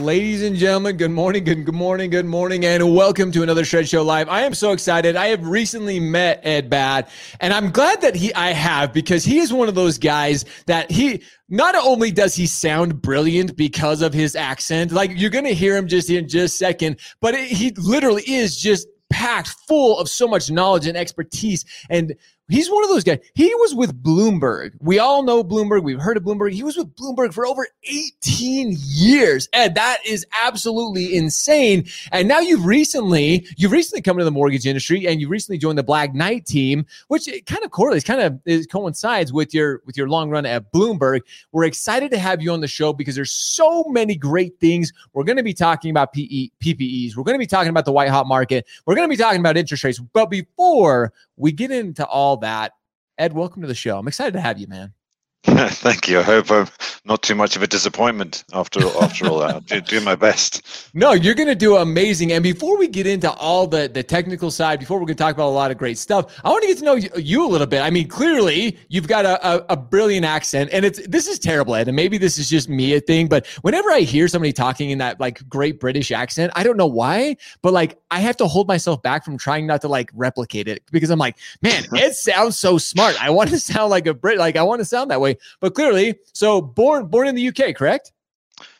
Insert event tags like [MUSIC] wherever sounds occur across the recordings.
Ladies and gentlemen, good morning, good, good morning, good morning, and welcome to another Shred Show Live. I am so excited. I have recently met Ed Batt, and I'm glad that he I have because he is one of those guys that he not only does he sound brilliant because of his accent, like you're gonna hear him just in just a second, but it, he literally is just packed full of so much knowledge and expertise and He's one of those guys. He was with Bloomberg. We all know Bloomberg. We've heard of Bloomberg. He was with Bloomberg for over 18 years. Ed, that is absolutely insane. And now you've recently, you've recently come into the mortgage industry and you recently joined the Black Knight team, which kind of correlates, kind of is, coincides with your with your long run at Bloomberg. We're excited to have you on the show because there's so many great things. We're going to be talking about PE, PPEs. We're going to be talking about the white hot market. We're going to be talking about interest rates. But before we get into all that. Ed, welcome to the show. I'm excited to have you, man. [LAUGHS] Thank you. I hope I'm not too much of a disappointment after after all that. I'll do, do my best. No, you're going to do amazing. And before we get into all the the technical side, before we're going to talk about a lot of great stuff, I want to get to know you, you a little bit. I mean, clearly you've got a, a, a, brilliant accent, and it's this is terrible, Ed. And maybe this is just me a thing, but whenever I hear somebody talking in that like great British accent, I don't know why, but like I have to hold myself back from trying not to like replicate it because I'm like, man, [LAUGHS] it sounds so smart. I want to sound like a Brit, like I want to sound that way. But clearly, so born born in the UK, correct?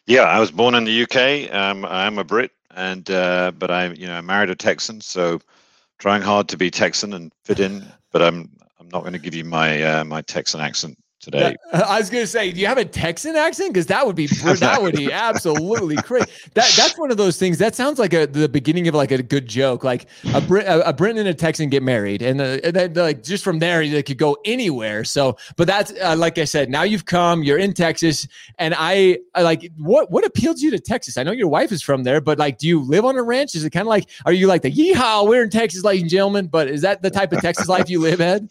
Yeah, I was born in the UK. Um, I'm a Brit, and uh, but I'm you know, I married a Texan, so trying hard to be Texan and fit in. But I'm I'm not going to give you my uh, my Texan accent today. I was going to say, do you have a Texan accent? Because that would be that would be absolutely crazy. That that's one of those things. That sounds like a the beginning of like a good joke. Like a Brit, a, a Briton and a Texan get married, and, uh, and then like just from there they could go anywhere. So, but that's uh, like I said. Now you've come, you're in Texas, and I, I like what what appealed you to Texas. I know your wife is from there, but like, do you live on a ranch? Is it kind of like, are you like the yeehaw? We're in Texas, ladies and gentlemen. But is that the type of Texas life you live, Ed?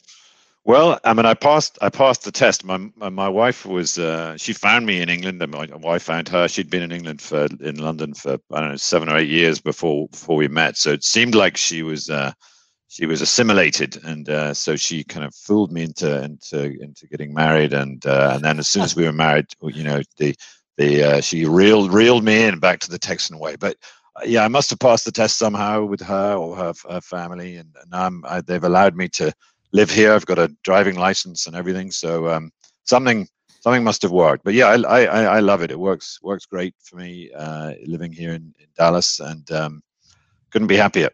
Well, I mean, I passed. I passed the test. My my, wife was. Uh, she found me in England, and my wife found her. She'd been in England for in London for I don't know seven or eight years before before we met. So it seemed like she was. Uh, she was assimilated, and uh, so she kind of fooled me into into into getting married, and uh, and then as soon as we were married, you know, the the uh, she reeled reeled me in back to the Texan way. But uh, yeah, I must have passed the test somehow with her or her her family, and now I'm, I, they've allowed me to live here. I've got a driving license and everything. So um, something something must have worked. But yeah, I, I, I love it. It works works great for me uh, living here in, in Dallas, and um, couldn't be happier.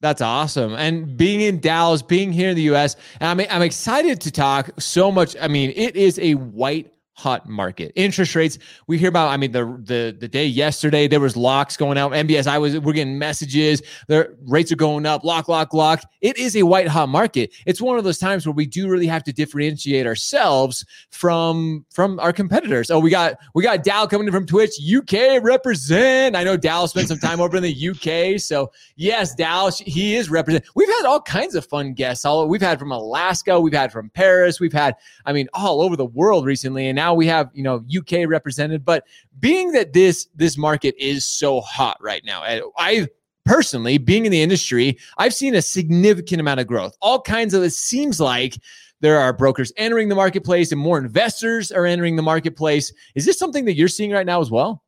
That's awesome. And being in Dallas, being here in the US, I'm, I'm excited to talk so much. I mean, it is a white hot market. Interest rates, we hear about, I mean, the the the day yesterday, there was locks going out. MBS, I was we're getting messages, their rates are going up, lock, lock, lock. It is a white hot market. It's one of those times where we do really have to differentiate ourselves from from our competitors. Oh, we got we got Dal coming in from Twitch, UK represent. I know Dal spent some time over in the UK. So yes, Dal, he is represent. We've had all kinds of fun guests. All we've had from Alaska, we've had from Paris, we've had, I mean, all over the world recently. And now now we have you know UK represented. But being that this this market is so hot right now, I personally being in the industry, I've seen a significant amount of growth. All kinds of it seems like there are brokers entering the marketplace and more investors are entering the marketplace. Is this something that you're seeing right now as well?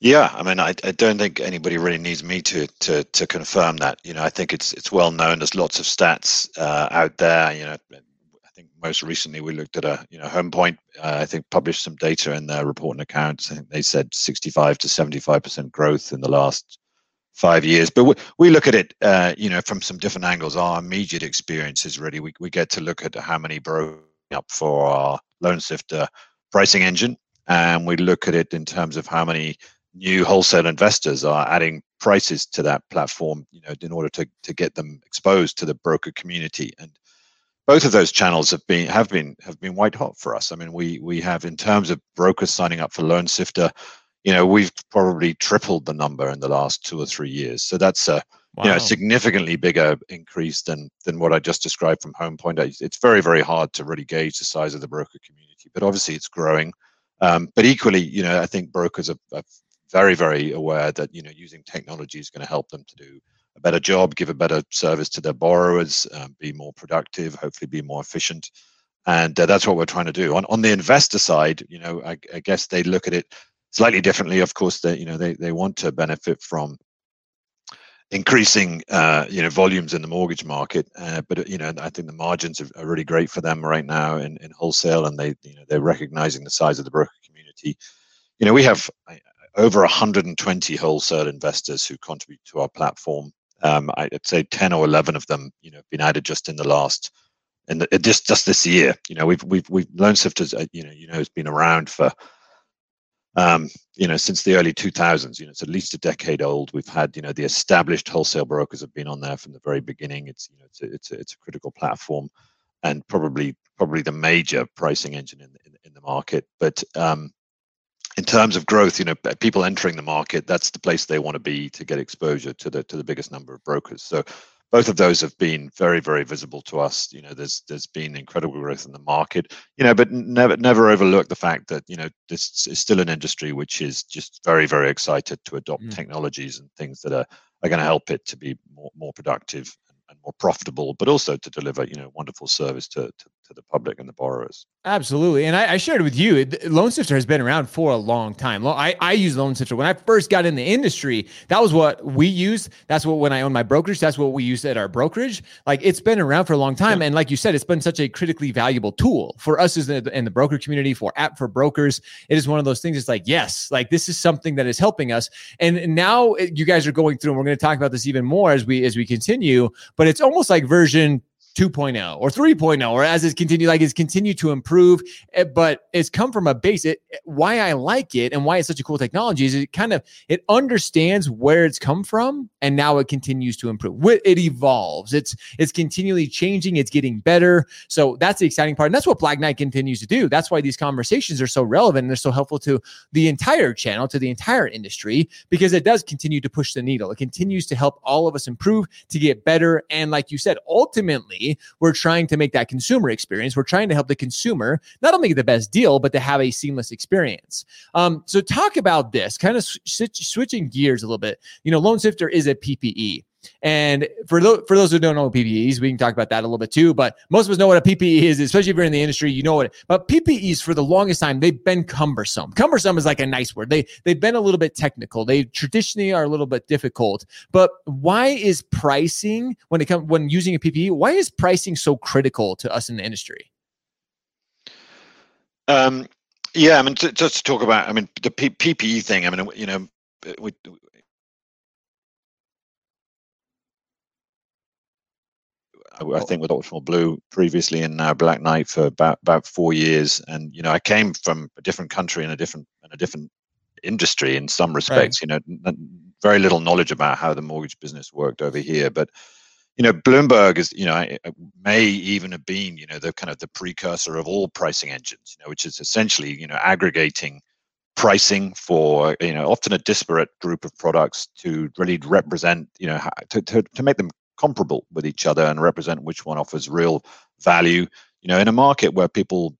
Yeah, I mean, I, I don't think anybody really needs me to to to confirm that. You know, I think it's it's well known. There's lots of stats uh, out there. You know, most recently we looked at a you know Home Point. Uh, I think published some data in their report and accounts. I think they said 65 to 75 percent growth in the last five years. But we, we look at it, uh, you know, from some different angles. Our immediate experience is really we we get to look at how many broke up for our loan sifter pricing engine, and we look at it in terms of how many new wholesale investors are adding prices to that platform you know in order to to get them exposed to the broker community and both of those channels have been have been have been white hot for us. I mean, we we have in terms of brokers signing up for Loan Sifter, you know, we've probably tripled the number in the last two or three years. So that's a wow. you know significantly bigger increase than than what I just described from Home Point. It's very very hard to really gauge the size of the broker community, but obviously it's growing. Um, but equally, you know, I think brokers are, are very very aware that you know using technology is going to help them to do a better job, give a better service to their borrowers, um, be more productive, hopefully be more efficient. And uh, that's what we're trying to do. On on the investor side, you know, I, I guess they look at it slightly differently. Of course, they you know they they want to benefit from increasing uh, you know volumes in the mortgage market, uh, but you know I think the margins are, are, really great for them right now in, in wholesale, and they you know they're recognizing the size of the broker community. You know we have uh, over 120 wholesale investors who contribute to our platform um, I'd say 10 or 11 of them, you know, have been added just in the last, in the, just just this year. You know, we've we've we've Loan Sifters, uh, you know, you know, has been around for, um, you know, since the early 2000s. You know, it's at least a decade old. We've had, you know, the established wholesale brokers have been on there from the very beginning. It's you know, it's a, it's a, it's a critical platform, and probably probably the major pricing engine in in, in the market. But um, in terms of growth, you know, people entering the market, that's the place they want to be to get exposure to the to the biggest number of brokers. So both of those have been very, very visible to us. You know, there's there's been incredible growth in the market. You know, but never never overlook the fact that you know this is still an industry which is just very, very excited to adopt mm. technologies and things that are are going to help it to be more more productive and more profitable, but also to deliver you know wonderful service to, to, to the public and the borrowers. Absolutely, and I, I shared with you, Loan Sifter has been around for a long time. I I use Loan Sifter when I first got in the industry. That was what we used. That's what when I owned my brokerage. That's what we used at our brokerage. Like it's been around for a long time, and like you said, it's been such a critically valuable tool for us as in the, in the broker community for app for brokers. It is one of those things. It's like yes, like this is something that is helping us, and now you guys are going through, and we're going to talk about this even more as we as we continue. But it's almost like version 2.0 or 3.0 or as it's continued like it's continued to improve eh, but it's come from a base. It why i like it and why it's such a cool technology is it kind of it understands where it's come from and now it continues to improve. It evolves. It's it's continually changing. It's getting better. So that's the exciting part. And that's what black knight continues to do. That's why these conversations are so relevant and they're so helpful to the entire channel to the entire industry because it does continue to push the needle. It continues to help all of us improve to get better. And like you said ultimately we're trying to make that consumer experience. We're trying to help the consumer not only get the best deal, but to have a seamless experience. Um, so, talk about this kind of switching gears a little bit. You know, Loan Sifter is a PPE. And for, those for those who don't know PPEs, we can talk about that a little bit too. But most of us know what a PPE is, especially if you're in the industry, you know it. But PPEs for the longest time, they've been cumbersome. Cumbersome is like a nice word. They they've been a little bit technical. They traditionally are a little bit difficult. But why is pricing when it comes when using a PPE? Why is pricing so critical to us in the industry? Um, yeah, I mean, just to talk about, I mean, the PPE thing. I mean, you know, we, I think with Optimal Blue previously and now Black Knight for about about four years. And you know, I came from a different country and a different and a different industry in some respects. Right. You know, very little knowledge about how the mortgage business worked over here, but you know, Bloomberg is, you know, may even have been, you know, the kind of the precursor of all pricing engines, you know, which is essentially, you know, aggregating pricing for, you know, often a disparate group of products to really represent, you know, to, to, to make them comparable with each other and represent which one offers real value. You know, in a market where people,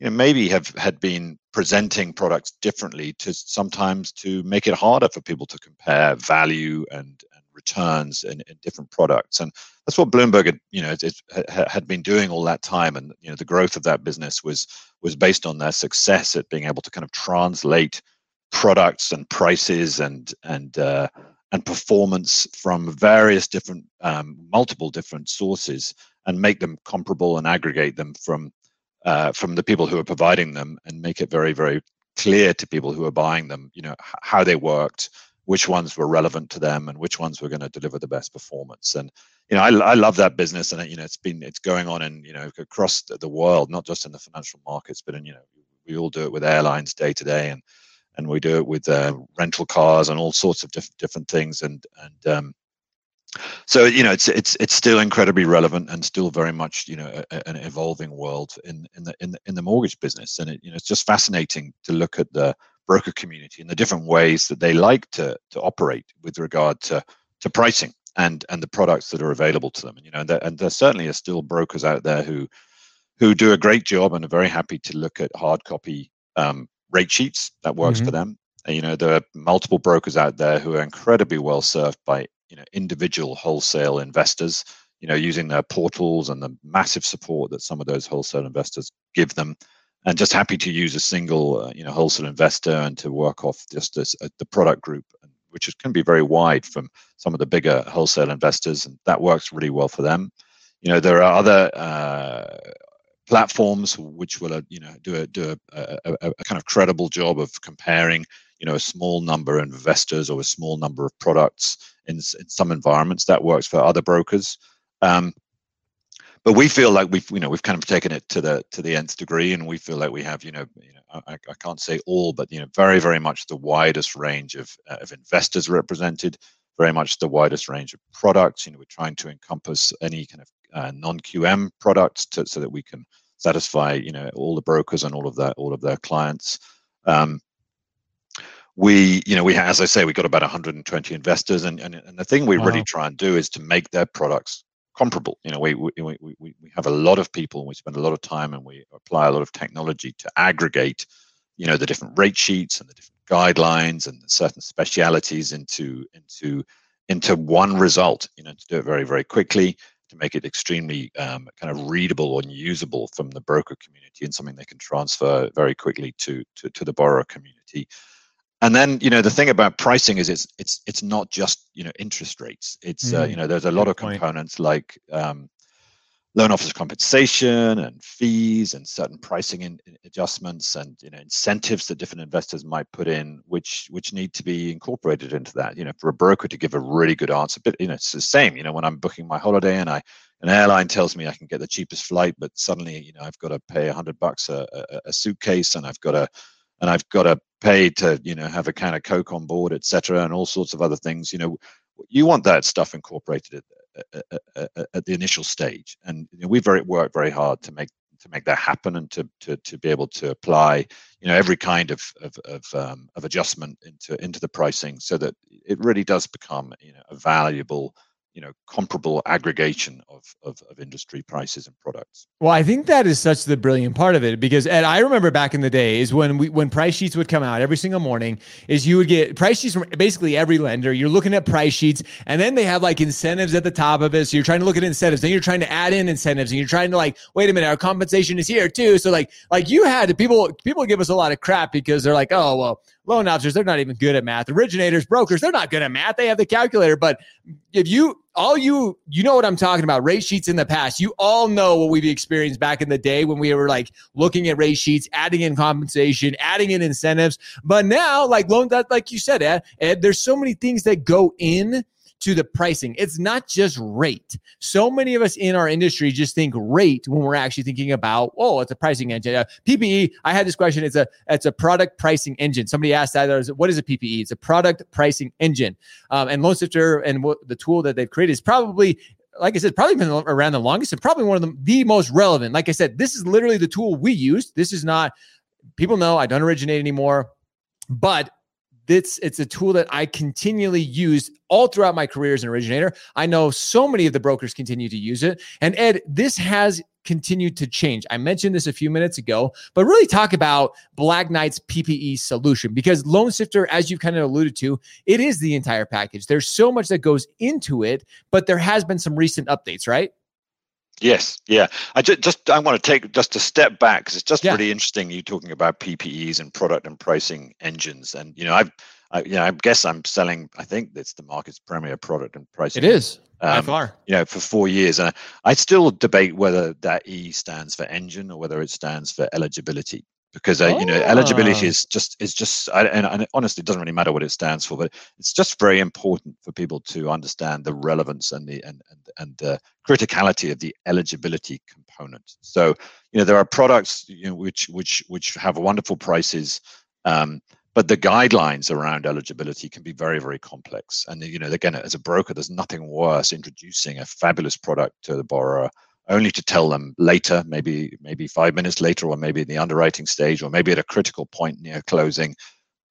you know, maybe have had been presenting products differently to sometimes to make it harder for people to compare value and, and returns in, in different products. And that's what Bloomberg had, you know, it, it had been doing all that time. And you know, the growth of that business was was based on their success at being able to kind of translate products and prices and and uh, and performance from various different, um, multiple different sources, and make them comparable and aggregate them from uh, from the people who are providing them, and make it very, very clear to people who are buying them, you know, how they worked, which ones were relevant to them, and which ones were going to deliver the best performance. And you know, I, I love that business, and you know, it's been it's going on in you know across the world, not just in the financial markets, but in you know, we all do it with airlines day to day, and and we do it with uh, rental cars and all sorts of diff- different things. And and um, so you know it's it's it's still incredibly relevant and still very much you know a, an evolving world in in the in the, in the mortgage business and it you know it's just fascinating to look at the broker community and the different ways that they like to to operate with regard to to pricing and and the products that are available to them and you know and there, and there certainly are still brokers out there who who do a great job and are very happy to look at hard copy um, rate sheets that works mm-hmm. for them you know there are multiple brokers out there who are incredibly well served by you know individual wholesale investors you know using their portals and the massive support that some of those wholesale investors give them. And just happy to use a single uh, you know wholesale investor and to work off just this, uh, the product group which is, can be very wide from some of the bigger wholesale investors and that works really well for them. You know there are other uh, platforms which will uh, you know do a do a, a, a, kind of credible job of comparing you know a small number of investors or a small number of products in, in some environments that works for other brokers. Um, but we feel like we've you know we've kind of taken it to the to the nth degree and we feel like we have you know, you know I, I can't say all but you know very very much the widest range of, uh, of investors represented very much the widest range of products. You know we're trying to encompass any kind of uh, non-qm products to, so that we can satisfy you know all the brokers and all of that all of their clients. Um, we you know we as i say we got about 120 investors and and, and the thing we wow. really try and do is to make their products comparable. You know we, we we we have a lot of people and we spend a lot of time and we apply a lot of technology to aggregate you know the different rate sheets and the different guidelines and certain specialities into into into one result you know to do it very very quickly to make it extremely um, kind of readable and usable from the broker community and something they can transfer very quickly to to, to the borrower community. And then you know the thing about pricing is it's it's it's not just you know interest rates. It's mm, uh, you know there's a lot of point. components like um, loan officer compensation and fees and certain pricing in, in adjustments and you know incentives that different investors might put in which which need to be incorporated into that you know for a broker to give a really good answer but you know it's the same you know when i'm booking my holiday and i an airline tells me i can get the cheapest flight but suddenly you know i've got to pay 100 bucks a, a, a suitcase and i've got to and I've got to pay to you know have a can of Coke on board, etc., and all sorts of other things. You know, you want that stuff incorporated at, the initial stage, and you know, we've very worked very hard to make to make that happen and to to to be able to apply you know every kind of of of, um, of adjustment into into the pricing so that it really does become you know a valuable you know comparable aggregation of, of, of industry prices and products. Well i think that is such the brilliant part of it because ed i remember back in the days when we when price sheets would come out every single morning is you would get price sheets from basically every lender. You're looking at price sheets and then they have like incentives at the top of it. So you're trying to look at incentives. Then you're trying to add in incentives and you're trying to like wait a minute our compensation is here too. So like like you had people people give us a lot of crap because they're like oh well loan officers, they're not even good at math. Originators, brokers, they're not good at math. They have the calculator. But if you, all you, you know what I'm talking about, rate sheets in the past, you all know what we've experienced back in the day when we were like looking at rate sheets, adding in compensation, adding in incentives. But now, like loan, that, like you said, Ed, Ed, there's so many things that go in to the pricing. It's not just rate. So many of us in our industry just think rate when we're actually thinking about, oh, it's a pricing engine. Uh, PPE, I had this question. It's a it's a product pricing engine. Somebody asked that, what is a PPE? It's a product pricing engine. Um, and LoanSifter and what the tool that they've created is probably like I said, probably been around the longest and probably one of the, the most relevant. Like I said, this is literally the tool we use. This is not, people know I don't originate anymore, but it's it's a tool that I continually use all throughout my career as an originator. I know so many of the brokers continue to use it. And Ed, this has continued to change. I mentioned this a few minutes ago, but really talk about Black Knight's PPE solution because Loan Sifter, as you've kind of alluded to, it is the entire package. There's so much that goes into it, but there has been some recent updates, right? Yes, yeah. I just, just I want to take just a step back because it's just yeah. really interesting you talking about PPEs and product and pricing engines, and you know I've I, you know, I guess I'm selling. I think it's the market's premier product and pricing. It is um, by far. You know, for four years, and I, I still debate whether that E stands for engine or whether it stands for eligibility because uh, oh. you know eligibility ah. is just is just and, and honestly it doesn't really matter what it stands for but it's just very important for people to understand the relevance and the and and, and the criticality of the eligibility component so you know there are products you know which which which have wonderful prices um, but the guidelines around eligibility can be very very complex and you know again as a broker there's nothing worse introducing a fabulous product to the borrower only to tell them later maybe maybe five minutes later or maybe in the underwriting stage or maybe at a critical point near closing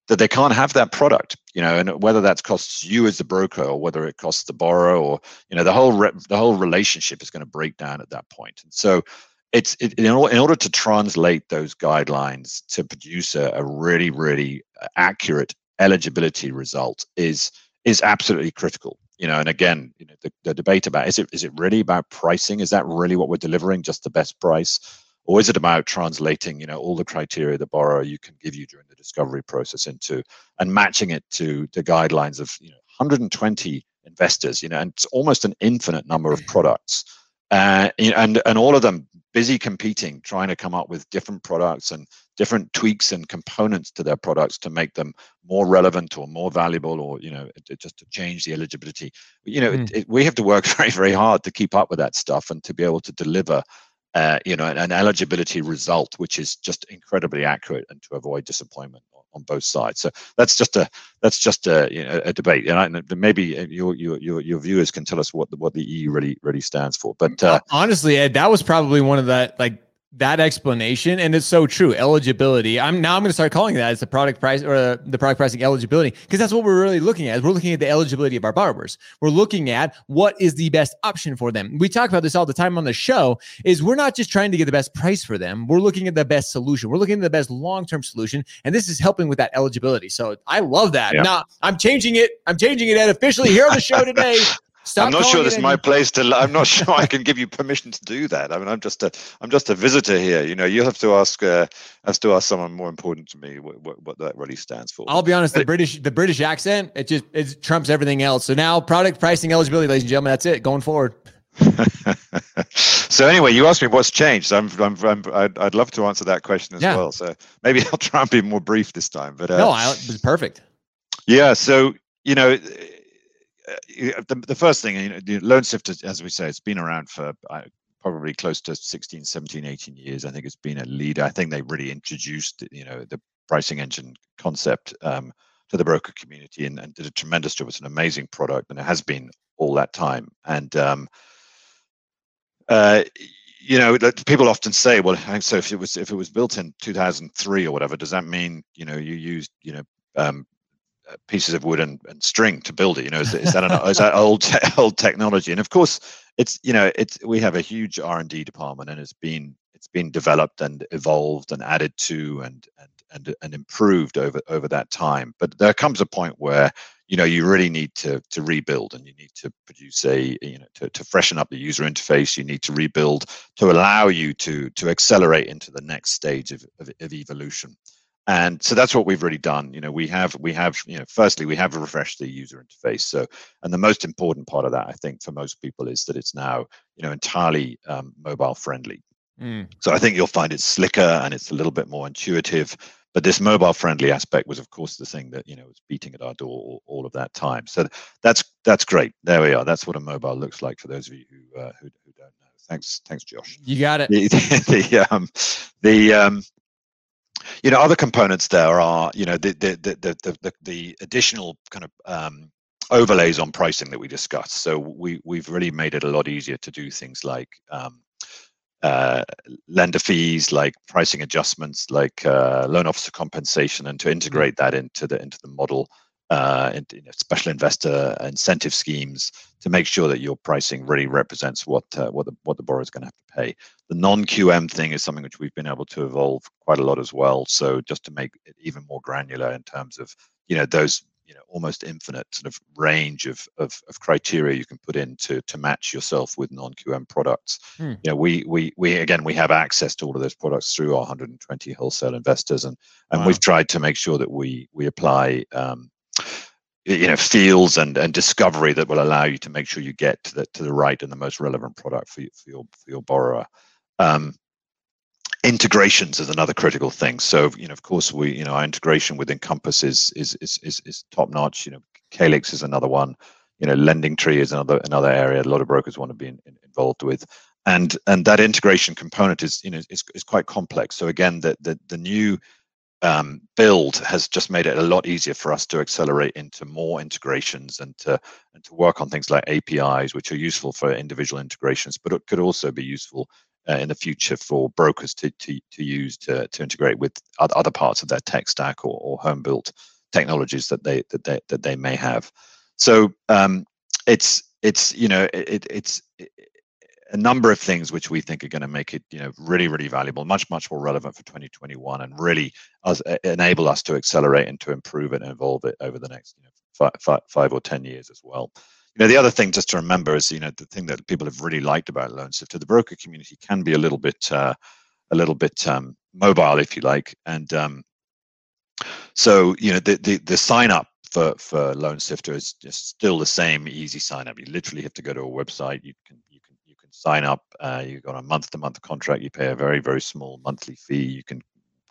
that they can't have that product you know and whether that costs you as the broker or whether it costs the borrower or you know the whole re- the whole relationship is going to break down at that point. and so it's it, in, order to translate those guidelines to produce a, a really really uh, accurate eligibility result is is absolutely critical you know and again you know the, the debate about is it is it really about pricing? Is that really what we're delivering just the best price? Or is it about translating you know all the criteria the borrower you can give you during the discovery process into and matching it to the guidelines of you know 120 investors you know and it's almost an infinite number of mm. products uh, and and all of them busy competing, trying to come up with different products and different tweaks and components to their products to make them more relevant or more valuable, or you know, just to change the eligibility. You know, mm. it, it, we have to work [LAUGHS] very, very hard to keep up with that stuff and to be able to deliver. Uh, you know, an, an eligibility result which is just incredibly accurate and to avoid disappointment on both sides. So that's just a that's just a you know, a debate, and I, maybe your, your your your viewers can tell us what the, what the EU really really stands for. But uh, honestly, Ed, that was probably one of the like that explanation and it's so true eligibility. I'm now i'm going to start calling that as the product price or the product pricing eligibility because that's what we're really looking at. We're looking at the eligibility of our borrowers we're looking at what is the best option for them. We talk about this all the time on the show is we're not just trying to get the best price for them. We're looking at the best solution. We're looking at the best long-term solution and this is helping with that eligibility. So i love that. Yeah. now i'm changing it. I'm changing it and officially here on the show today [LAUGHS] Stop I'm not sure this [LAUGHS] is my place to. I'm not sure I can give you permission to do that. I mean, I'm just a. I'm just a visitor here. You know, you have to ask. Uh, have to ask someone more important to me what, what, what that really stands for. I'll be honest. The British, the British accent, it just it trumps everything else. So now, product pricing eligibility, ladies and gentlemen, that's it going forward. [LAUGHS] so anyway, you asked me what's changed. I'm, I'm, I'm I'd, I'd, love to answer that question as yeah. well. So maybe [LAUGHS] I'll try and be more brief this time. But uh, no, I, it was perfect. Yeah. So you know the, the first thing, you know, the as we say, it's been around for uh, probably close to 16, 17, 18 years. I think it's been a leader. I think they really introduced, you know, the pricing engine concept um, to the broker community and, and, did a tremendous job. It's an amazing product, and it has been all that time. And um, uh, you know, people often say, "Well, so if it was if it was built in 2003 or whatever, does that mean you know you used you know um, Uh, pieces of wood and, and string to build it. You know, is, is that an, is that old te- [LAUGHS] old technology? And of course, it's you know, it's we have a huge R and D department, and it's been it's been developed and evolved and added to and and and and improved over over that time. But there comes a point where you know you really need to to rebuild and you need to produce a you know to, to freshen up the user interface you need to rebuild to allow you to to accelerate into the next stage of, of, of evolution and so that's what we've really done. You know we have we have you know firstly we have refreshed the user interface. So and the most important part of that i think for most people is that it's now you know entirely um, mobile friendly. Mm. so i think you'll find it slicker and it's a little bit more intuitive. But this mobile friendly aspect was of course the thing that you know was beating at our door all, all, of that time. So that's that's great. There we are. That's what a mobile looks like for those of you who uh, who, who don't know. Thanks thanks josh. You got it. [LAUGHS] The, the, um, the um, you know, other components there are, you know, the the the the, the, the additional kind of um, overlays on pricing that we discussed. So we we've really made it a lot easier to do things like um, uh, lender fees, like pricing adjustments, like uh, loan officer compensation, and to integrate that into the into the model uh, in, you know, special investor incentive schemes to make sure that your pricing really represents what uh, what the what the borrower is going to have to pay. The non-QM thing is something which we've been able to evolve quite a lot as well. So just to make it even more granular in terms of you know those you know almost infinite sort of range of of, of criteria you can put in to to match yourself with non-QM products. Hmm. You know we we we again we have access to all of those products through our 120 wholesale investors and and wow. we've tried to make sure that we we apply um, you know fields and and discovery that will allow you to make sure you get to the to the right and the most relevant product for, you, for your for your borrower. Um, integrations is another critical thing. So you know of course we you know our integration with encompass is is is is, is top notch. You know Calyx is another one. You know lending tree is another another area a lot of brokers want to be in, in, involved with. And and that integration component is you know is, is quite complex. So again the the, the new um, build has just made it a lot easier for us to accelerate into more integrations and to and to work on things like APIs, which are useful for individual integrations, but it could also be useful uh, in the future for brokers to to, to use to, to integrate with other parts of their tech stack or, or home built technologies that they that they that they may have. So um, it's it's you know it, it's a number of things which we think are going to make it you know really really valuable much much more relevant for 2021 and really us, enable us to accelerate and to improve it and evolve it over the next you know, five, five, five or ten years as well. You know the other thing just to remember is you know the thing that people have really liked about LoanSifter the broker community can be a little bit uh, a little bit um, mobile if you like and um, so you know the, the the sign up for for LoanSifter is just still the same easy sign up. You literally have to go to a website. You can sign up. Uh, you got a month to month contract. You pay a very, very small monthly fee. You can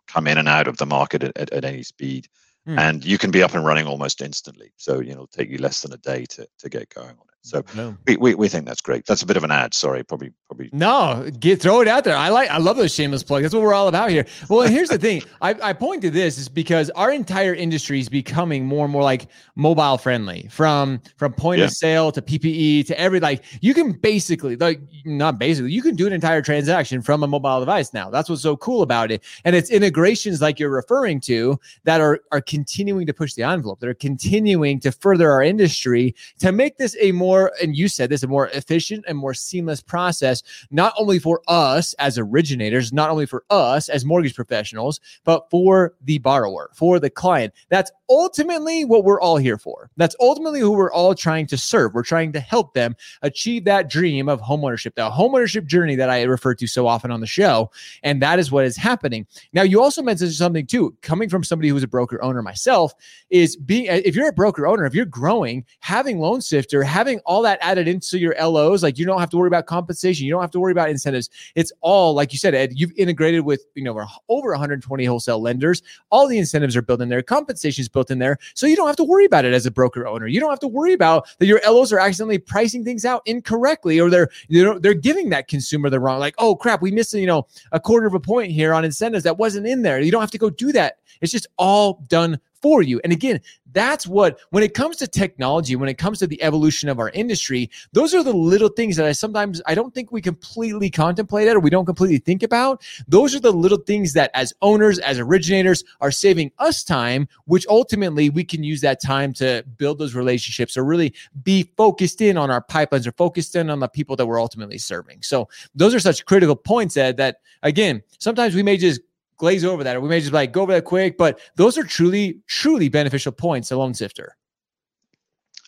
come in and out of the market at, at, at any speed. Mm. And you can be up and running almost instantly. So, you know, it'll take you less than a day to, to get going on it. So no. we, we, we think that's great. That's a bit of an ad. Sorry, probably probably. No, get throw it out there. I like I love those shameless plugs. That's what we're all about here. Well, here's the thing. [LAUGHS] I, I point to this is because our entire industry is becoming more and more like mobile friendly. From from point yeah. of sale to PPE to every like you can basically like not basically you can do an entire transaction from a mobile device now. That's what's so cool about it. And it's integrations like you're referring to that are are continuing to push the envelope. That are continuing to further our industry to make this a more more, and you said this, a more efficient and more seamless process, not only for us as originators, not only for us as mortgage professionals, but for the borrower, for the client. That's ultimately what we're all here for. That's ultimately who we're all trying to serve. We're trying to help them achieve that dream of homeownership, the homeownership journey that I refer to so often on the show. And that is what is happening. Now, you also mentioned something too, coming from somebody who's a broker owner myself, is being, if you're a broker owner, if you're growing, having Loan Sifter, having all that added into your LOs. Like you don't have to worry about compensation. You don't have to worry about incentives. It's all, like you said, Ed, you've integrated with, you know, over 120 wholesale lenders. All the incentives are built in there. Compensation is built in there. So you don't have to worry about it as a broker owner. You don't have to worry about that your LOs are accidentally pricing things out incorrectly or they're, you know, they're giving that consumer the wrong, like, oh crap, we missed, you know, a quarter of a point here on incentives that wasn't in there. You don't have to go do that. It's just all done for you. And again, that's what, when it comes to technology, when it comes to the evolution of our industry, those are the little things that I sometimes, I don't think we completely contemplate it or we don't completely think about. Those are the little things that as owners, as originators are saving us time, which ultimately we can use that time to build those relationships or really be focused in on our pipelines or focused in on the people that we're ultimately serving. So those are such critical points, Ed, that again, sometimes we may just glaze over that, or we may just like go over that quick. But those are truly, truly beneficial points alone, Sifter.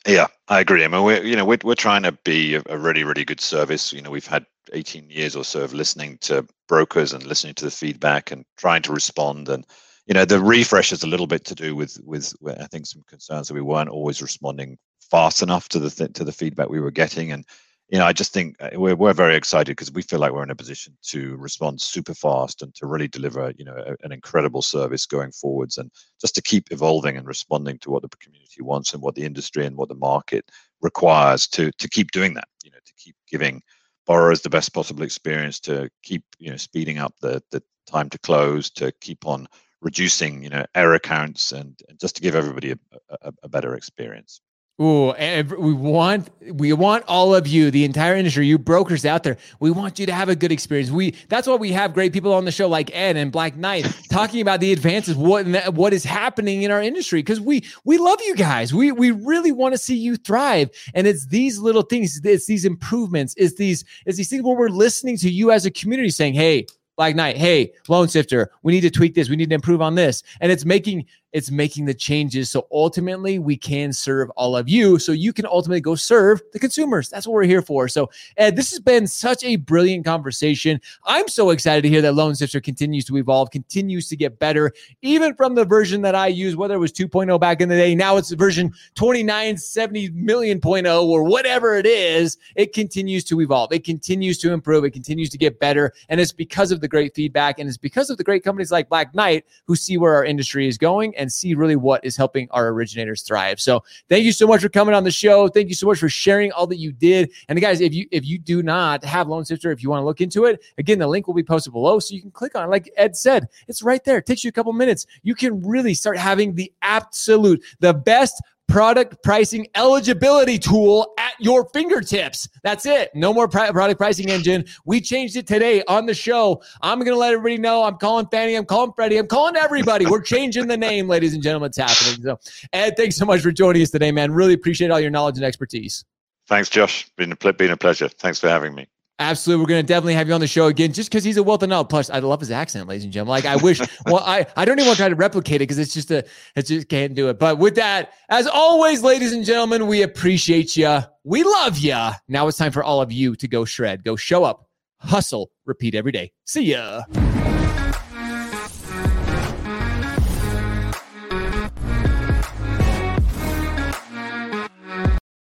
Yeah, I agree. I mean, we're you know we're we're trying to be a, a really really good service. You know, we've had 18 years or so of listening to brokers and listening to the feedback and trying to respond and you know the refresh is a little bit to do with with i think some concerns that we weren't always responding fast enough to the th- to the feedback we were getting and you know, I just think uh, we're, we're very excited because we feel like we're in a position to respond super fast and to really deliver, you know, a, an incredible service going forwards and just to keep evolving and responding to what the community wants and what the industry and what the market requires to to keep doing that, you know, to keep giving borrowers the best possible experience, to keep, you know, speeding up the the time to close, to keep on reducing, you know, error counts and, and just to give everybody a, a, a better experience. Ooh, we want we want all of you, the entire industry, you brokers out there. We want you to have a good experience. We that's why we have great people on the show like Ed and Black Knight talking about the advances, what what is happening in our industry because we we love you guys. We we really want to see you thrive, and it's these little things, it's these improvements, it's these it's these things where we're listening to you as a community saying, "Hey, Black Knight, hey, Loan Sifter, we need to tweak this. We need to improve on this. And it's making it's making the changes. So ultimately we can serve all of you. So you can ultimately go serve the consumers. That's what we're here for. So ed this has been such a brilliant conversation. I'm so excited to hear that Loan Sifter continues to evolve continues to get better even from the version that i use whether it was 2.0 back in the day now it's version 2970 million oh or whatever it is. It continues to evolve. It continues to improve. It continues to get better. And it's because of the great feedback and it's because of the great companies like black knight who see where our industry is going and see really what is helping our originators thrive. So thank you so much for coming on the show. Thank you so much for sharing all that you did. And guys, if you if you do not have Loan Sifter, if you want to look into it, again, the link will be posted below so you can click on it. Like Ed said, it's right there. It takes you a couple minutes. You can really start having the absolute, the best product pricing eligibility tool your fingertips. That's it. No more product pricing engine. We changed it today on the show. I'm going to let everybody know. I'm calling Fannie. I'm calling Freddie. I'm calling everybody. We're changing the name, [LAUGHS] ladies and gentlemen. It's happening. So, Ed, thanks so much for joining us today, man. Really appreciate all your knowledge and expertise. Thanks, Josh. Been a, been a pleasure. Thanks for having me. Absolutely. We're going to definitely have you on the show again just because he's a wealth of knowledge. Plus, I love his accent, ladies and gentlemen. Like, I wish, [LAUGHS] well, I, I don't even want to try to replicate it because it's just a, it's just can't do it. But with that, as always, ladies and gentlemen, we appreciate you. We love you. Now it's time for all of you to go shred, go show up, hustle, repeat every day. See ya.